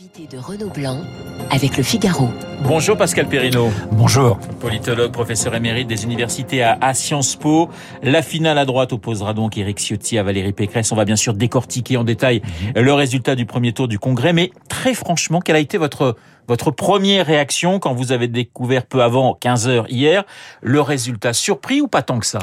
L'invité de Renaud Blanc avec le Figaro. Bonjour Pascal Perrino. Bonjour. Politologue, professeur émérite des universités à, à, Sciences Po. La finale à droite opposera donc Éric Ciotti à Valérie Pécresse. On va bien sûr décortiquer en détail mmh. le résultat du premier tour du Congrès. Mais très franchement, quelle a été votre votre première réaction quand vous avez découvert peu avant 15 heures hier le résultat surpris ou pas tant que ça?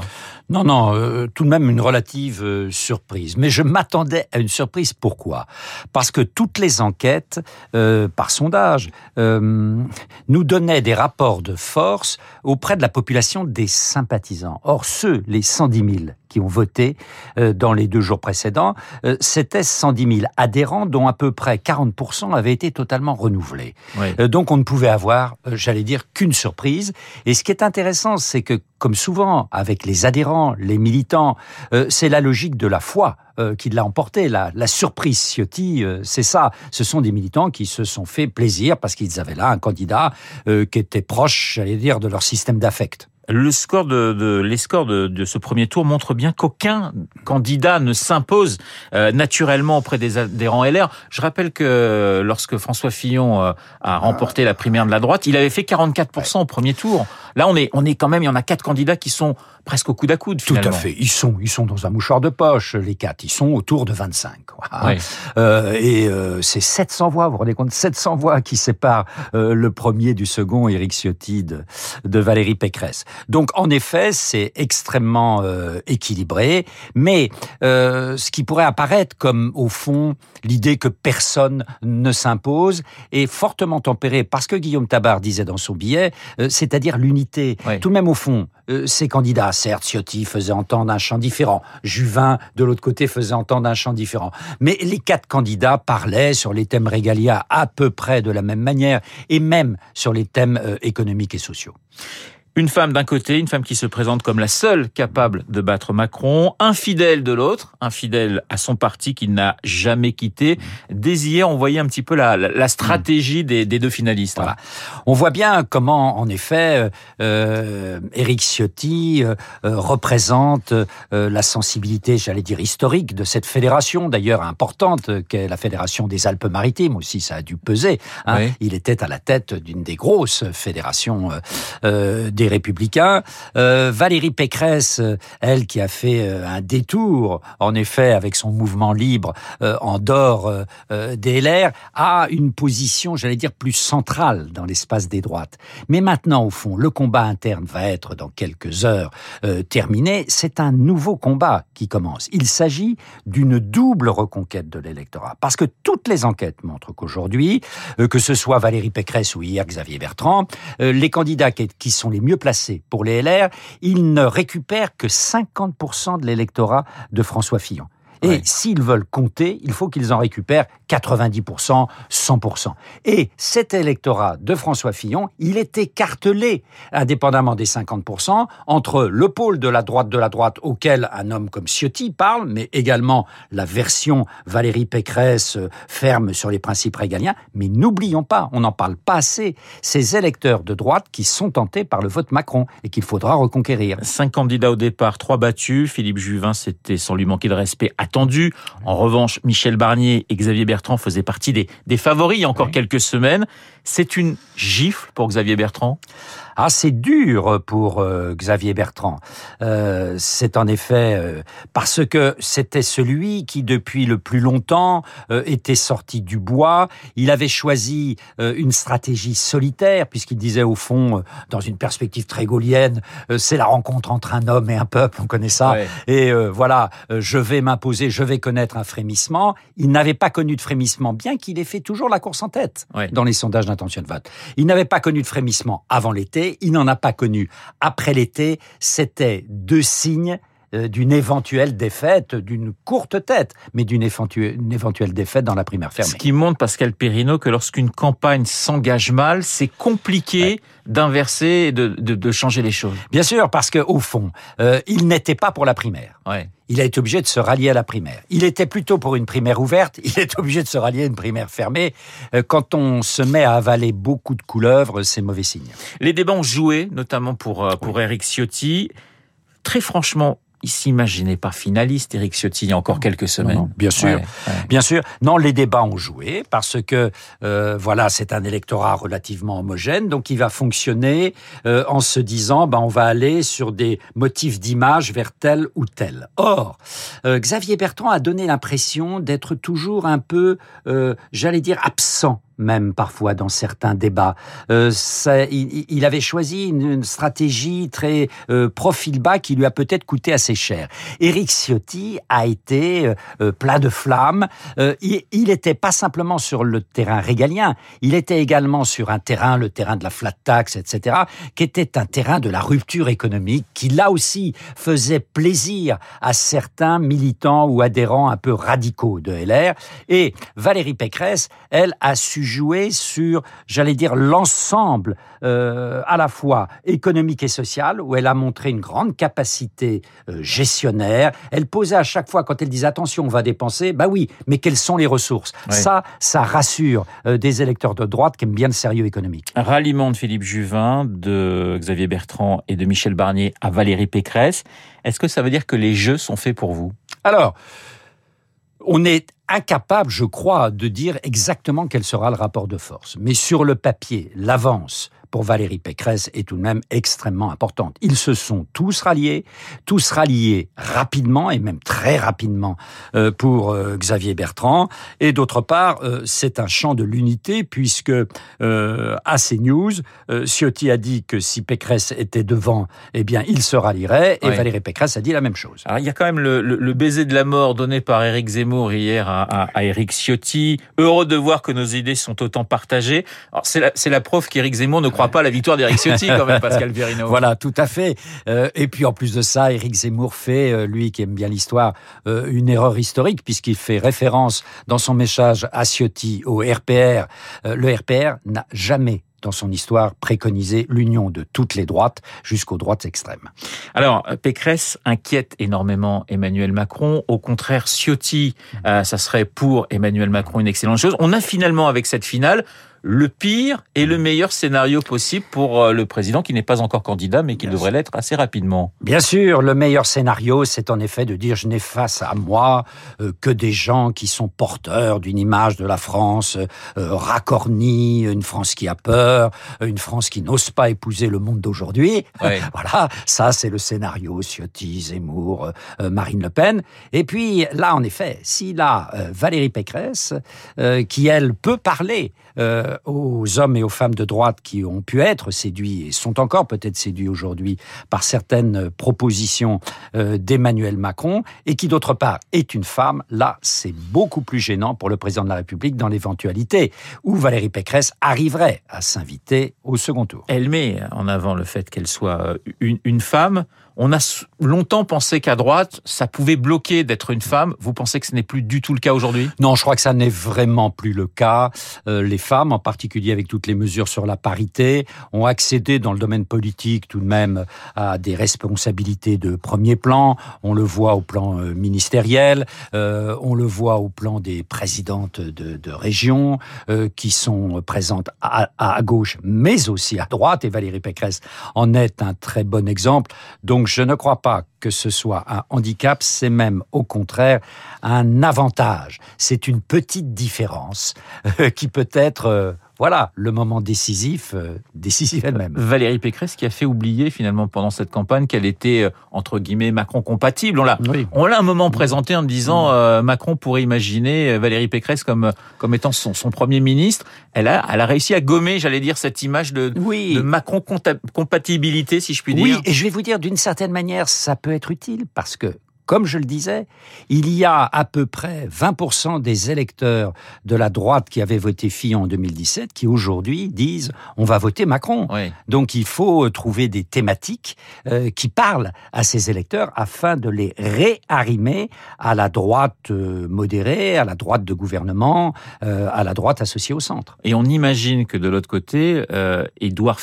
Non, non, euh, tout de même une relative euh, surprise. Mais je m'attendais à une surprise. Pourquoi? Parce que toutes les enquêtes, euh, par sondage, euh, nous donnaient des rapports de force auprès de la population des sympathisants. Or, ceux, les 110 000 qui ont voté euh, dans les deux jours précédents, euh, c'était 110 000 adhérents dont à peu près 40% avaient été totalement renouvelés. Oui. Euh, donc on ne pouvait avoir, j'allais dire, qu'une surprise. Et ce qui est intéressant, c'est que comme souvent avec les adhérents, les militants, c'est la logique de la foi qui l'a emporté. La, la surprise Ciotti, c'est ça. Ce sont des militants qui se sont fait plaisir parce qu'ils avaient là un candidat qui était proche, j'allais dire, de leur système d'affect. Le score de, de les scores de, de, ce premier tour montrent bien qu'aucun candidat ne s'impose euh, naturellement auprès des adhérents LR. Je rappelle que lorsque François Fillon euh, a remporté la primaire de la droite, il avait fait 44% au premier tour. Là, on est, on est quand même, il y en a quatre candidats qui sont presque au coude à coude. Finalement. Tout à fait. Ils sont, ils sont dans un mouchoir de poche, les quatre. Ils sont autour de 25. Oui. Euh, et euh, c'est 700 voix. Vous vous rendez compte? 700 voix qui séparent euh, le premier du second, Éric Ciotti, de, de, Valérie Pécresse. Donc, en effet, c'est extrêmement euh, équilibré. Mais euh, ce qui pourrait apparaître comme, au fond, l'idée que personne ne s'impose est fortement tempéré parce que Guillaume Tabar disait dans son billet, euh, c'est-à-dire l'unité. Oui. Tout de même, au fond, ces candidats, certes, Ciotti faisait entendre un chant différent, Juvin, de l'autre côté, faisait entendre un chant différent. Mais les quatre candidats parlaient sur les thèmes régalia à peu près de la même manière, et même sur les thèmes euh, économiques et sociaux. Une femme d'un côté, une femme qui se présente comme la seule capable de battre Macron, infidèle de l'autre, infidèle à son parti qu'il n'a jamais quitté. Dès hier, on voyait un petit peu la, la, la stratégie des, des, deux finalistes. Voilà. On voit bien comment, en effet, euh, Éric Ciotti euh, représente euh, la sensibilité, j'allais dire, historique de cette fédération, d'ailleurs importante, qu'est la Fédération des Alpes-Maritimes. Aussi, ça a dû peser. Hein. Oui. Il était à la tête d'une des grosses fédérations euh, républicains. Euh, Valérie Pécresse, elle qui a fait euh, un détour, en effet, avec son mouvement libre euh, en dehors euh, des LR, a une position, j'allais dire, plus centrale dans l'espace des droites. Mais maintenant, au fond, le combat interne va être dans quelques heures euh, terminé. C'est un nouveau combat qui commence. Il s'agit d'une double reconquête de l'électorat. Parce que toutes les enquêtes montrent qu'aujourd'hui, euh, que ce soit Valérie Pécresse ou hier Xavier Bertrand, euh, les candidats qui sont les mieux placés pour les LR, ils ne récupèrent que 50% de l'électorat de François Fillon. Et ouais. s'ils veulent compter, il faut qu'ils en récupèrent 90%, 100%. Et cet électorat de François Fillon, il est écartelé, indépendamment des 50%, entre le pôle de la droite de la droite auquel un homme comme Ciotti parle, mais également la version Valérie Pécresse euh, ferme sur les principes régaliens. Mais n'oublions pas, on n'en parle pas assez, ces électeurs de droite qui sont tentés par le vote Macron et qu'il faudra reconquérir. Cinq candidats au départ, trois battus. Philippe Juvin, c'était sans lui manquer de respect attendu. En revanche, Michel Barnier et Xavier Bertrand faisaient partie des, des favoris il y a encore oui. quelques semaines. C'est une gifle pour Xavier Bertrand? C'est dur pour euh, Xavier Bertrand. Euh, c'est en effet euh, parce que c'était celui qui, depuis le plus longtemps, euh, était sorti du bois. Il avait choisi euh, une stratégie solitaire, puisqu'il disait au fond, dans une perspective très gaulienne, c'est la rencontre entre un homme et un peuple, on connaît ça. Ouais. Et voilà, je vais m'imposer, je vais connaître un frémissement. Il n'avait pas connu de frémissement, bien qu'il ait fait toujours la course en tête ouais. dans les sondages d'intention de vote. Il n'avait pas connu de frémissement avant l'été il n'en a pas connu. Après l'été, c'était deux signes d'une éventuelle défaite, d'une courte tête, mais d'une éventuelle, éventuelle, défaite dans la primaire fermée. Ce qui montre, Pascal Perrino, que lorsqu'une campagne s'engage mal, c'est compliqué ouais. d'inverser et de, de, de, changer les choses. Bien sûr, parce qu'au fond, euh, il n'était pas pour la primaire. Ouais. Il a été obligé de se rallier à la primaire. Il était plutôt pour une primaire ouverte, il est obligé de se rallier à une primaire fermée. Euh, quand on se met à avaler beaucoup de couleuvres, c'est mauvais signe. Les débats ont joué, notamment pour. Eric Ciotti. Très franchement, il s'imaginait pas finaliste, Éric Ciotti, il y a encore quelques semaines. bien sûr, bien sûr. Non, les débats ont joué parce que euh, voilà, c'est un électorat relativement homogène, donc il va fonctionner euh, en se disant, ben on va aller sur des motifs d'image vers tel ou tel. Or, euh, Xavier Bertrand a donné l'impression d'être toujours un peu, j'allais dire, absent même parfois dans certains débats. Euh, il, avait choisi une, stratégie très euh, profil bas qui lui a peut-être coûté assez cher. Éric Ciotti a été euh, euh plat de flammes. Il n'était pas simplement sur le terrain régalien, il était également sur un terrain, le terrain de la flat tax, etc., qui était un terrain de la rupture économique, qui là aussi faisait plaisir à certains militants ou adhérents un peu radicaux de LR. Et Valérie Pécresse, elle, a su jouer sur, j'allais dire, l'ensemble euh, à la fois économique et social, où elle a montré une grande capacité euh, gestionnaire. Elle posait à chaque fois, quand elle disait attention, on va dépenser, bah oui, mais quelles sont les ressources? Ça, ça rassure euh, des électeurs de droite qui aiment bien le sérieux économique. Ralliement de Philippe Juvin, de Xavier Bertrand et de Michel Barnier à Valérie Pécresse. Est-ce que ça veut dire que les jeux sont faits pour vous? Alors, on est incapable, je crois, de dire exactement quel sera le rapport de force. Mais sur le papier, l'avance pour Valérie Pécresse est tout de même extrêmement importante. Ils se sont tous ralliés, tous ralliés rapidement et même très rapidement euh, pour euh, Xavier Bertrand. Et d'autre part, euh, c'est un champ de l'unité puisque à CNews, Ciotti a dit que si Pécresse était devant, eh bien, il se rallierait. Et oui. Valérie Pécresse a dit la même chose. Alors, il y a quand même le, le, le baiser de la mort donné par Éric Zemmour hier à, à, à Éric Ciotti. Heureux de voir que nos idées sont autant partagées. C'est la, la preuve qu'Éric Zemmour ne croit pas à la victoire d'Éric Ciotti quand même, Pascal Verino. voilà, tout à fait. Euh, et puis en plus de ça, Éric Zemmour fait, euh, lui qui aime bien l'histoire, euh, une erreur historique puisqu'il fait référence dans son message à Ciotti au RPR. Euh, le RPR n'a jamais dans son histoire préconisé l'union de toutes les droites jusqu'aux droites extrêmes. Alors, Pécresse inquiète énormément Emmanuel Macron. Au contraire, Ciotti, euh, ça serait pour Emmanuel Macron une excellente chose. On a finalement, avec cette finale, le pire et le meilleur scénario possible pour euh, le président qui n'est pas encore candidat mais qui Bien devrait l'être assez rapidement. Bien sûr, le meilleur scénario, c'est en effet de dire je n'ai face à moi euh, que des gens qui sont porteurs d'une image de la France euh, racornie, une France qui a peur, une France qui n'ose pas épouser le monde d'aujourd'hui. Voilà, ça c'est le scénario Ciotti, Zemmour, Marine Le Pen. Et puis là, en effet, s'il a Valérie Pécresse, qui elle peut parler euh, aux hommes et aux femmes de droite qui ont pu être séduits et sont encore peut-être séduits aujourd'hui par certaines propositions euh, d'Emmanuel Macron et qui d'autre part est une femme, là c'est beaucoup plus gênant pour le président de la République dans l'éventualité où Valérie Pécresse arriverait à s'inviter au second tour. Elle met en avant le fait qu'elle soit une, une femme on a longtemps pensé qu'à droite, ça pouvait bloquer d'être une femme. Vous pensez que ce n'est plus du tout le cas aujourd'hui? Non, je crois que ça n'est vraiment plus le cas. Euh, les femmes, en particulier avec toutes les mesures sur la parité, ont accédé dans le domaine politique tout de même à des responsabilités de premier plan. On le voit au plan euh, ministériel, euh, on le voit au plan des présidentes de, régions qui sont présentes à, à gauche, mais aussi à droite. Et Valérie Pécresse en est un très bon exemple. Donc je ne crois pas que ce soit un handicap, c'est même au contraire un avantage. C'est une petite différence euh, qui peut être, euh, voilà, le moment décisif, euh, décisif elle-même. Valérie Pécresse qui a fait oublier finalement pendant cette campagne qu'elle était euh, entre guillemets Macron compatible. On l'a, oui. on l'a un moment présenté en disant euh, Macron pourrait imaginer Valérie Pécresse comme comme étant son, son premier ministre. Elle a, elle a réussi à gommer, j'allais dire, cette image de, oui. de Macron compatibilité, si je puis dire. Oui, et je vais vous dire d'une certaine manière, ça peut être utile parce que comme je le disais, il y a à peu près 20% des électeurs de la droite qui avaient voté Fillon en 2017 qui aujourd'hui disent on va voter Macron. Oui. Donc il faut trouver des thématiques euh, qui parlent à ces électeurs afin de les réarrimer à la droite euh, modérée, à la droite de gouvernement, euh, à la droite associée au centre. Et on imagine que de l'autre côté, euh, Édouard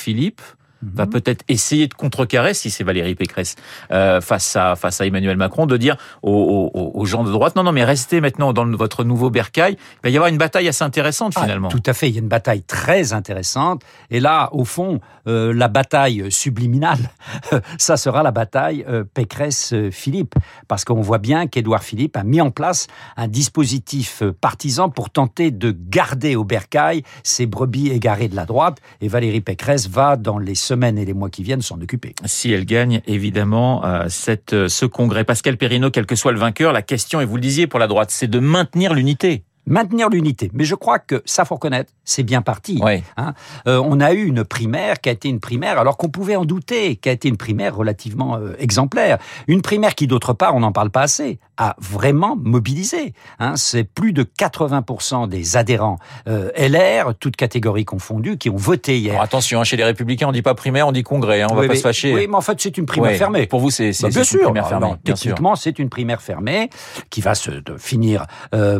Philippe va peut-être essayer de contrecarrer, si c'est Valérie Pécresse euh, face à face à Emmanuel Macron, de dire aux, aux, aux, gens de droite non non mais restez maintenant dans votre nouveau bercail. Il va y avoir une bataille assez intéressante ah, finalement. tout à fait, il y a une bataille très intéressante. Et là, au fond, euh, la bataille subliminale, ça sera la bataille euh, Pécresse-Philippe, parce qu'on voit bien qu'Édouard Philippe a mis en place un dispositif partisan pour tenter de garder au bercail ces brebis égarées de la droite. Et Valérie Pécresse va dans les semaines et les mois qui viennent s'en occuper. Si elle gagne évidemment euh, euh, ce congrès. Pascal Perrineau, quel que soit le vainqueur, la question, et vous le disiez pour la droite, c'est de maintenir l'unité maintenir l'unité. Mais je crois que ça faut reconnaître, c'est bien parti. Hein. Euh, on a eu une primaire qui a été une primaire, alors qu'on pouvait en douter, qui a été une primaire relativement euh, exemplaire. Une primaire qui, d'autre part, on n'en parle pas assez, a vraiment mobilisé. Hein. C'est plus de 80% des adhérents euh, LR, toutes catégories confondues, qui ont voté hier. attention, hein, chez les Républicains, on dit pas primaire, on dit congrès. on va pas se fâcher. Oui, mais en fait, c'est une primaire fermée. Pour vous, c'est bah, une primaire fermée. techniquement, c'est une primaire fermée qui va se finir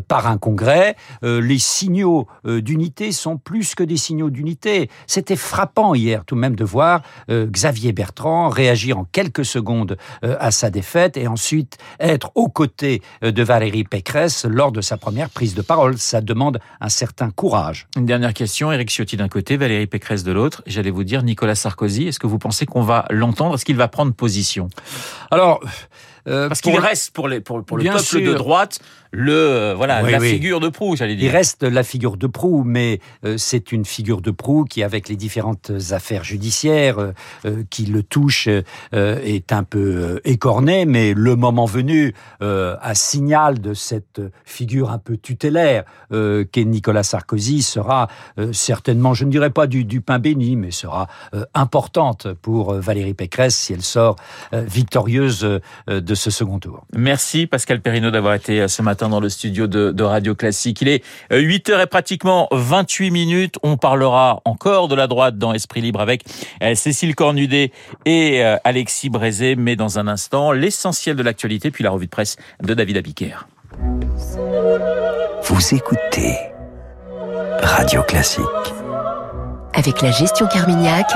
par un congrès euh, les signaux euh, d'unité sont plus que des signaux d'unité. C'était frappant hier tout de même de voir euh, Xavier Bertrand réagir en quelques secondes à sa défaite et ensuite être aux côtés de Valérie Pécresse lors de sa première prise de parole. Ça demande un certain courage. Une dernière question, Éric Ciotti d'un côté, Valérie Pécresse de l'autre. J'allais vous dire Nicolas Sarkozy, est-ce que vous pensez qu'on va l'entendre? Est-ce qu'il va prendre position? Alors, parce qu'il reste pour, les, pour, pour le peuple de droite le euh, voilà la figure de proue, j'allais dire. Il reste la figure de proue, mais euh, c'est une figure de proue qui, avec les différentes affaires judiciaires euh, qui le touchent, est un peu écornée. Mais le moment venu, un signal de cette figure un peu tutélaire qu'est Nicolas Sarkozy sera certainement, je ne dirais pas du, du pain béni, mais sera importante pour Valérie Pécresse si elle sort victorieuse de ce second tour. Merci Pascal Perrineau d'avoir été ce matin dans le studio de, Radio Classique. Il est 8h euh, et pratiquement 28 minutes. On parlera encore de la droite dans Esprit Libre avec euh, Cécile Cornudet et euh, Alexis Brézé. Mais dans un instant, l'essentiel de l'actualité, puis la revue de presse de David Abiker. Vous écoutez Radio Classique. Avec la gestion Carmignac,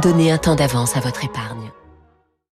donnez un temps d'avance à votre épargne.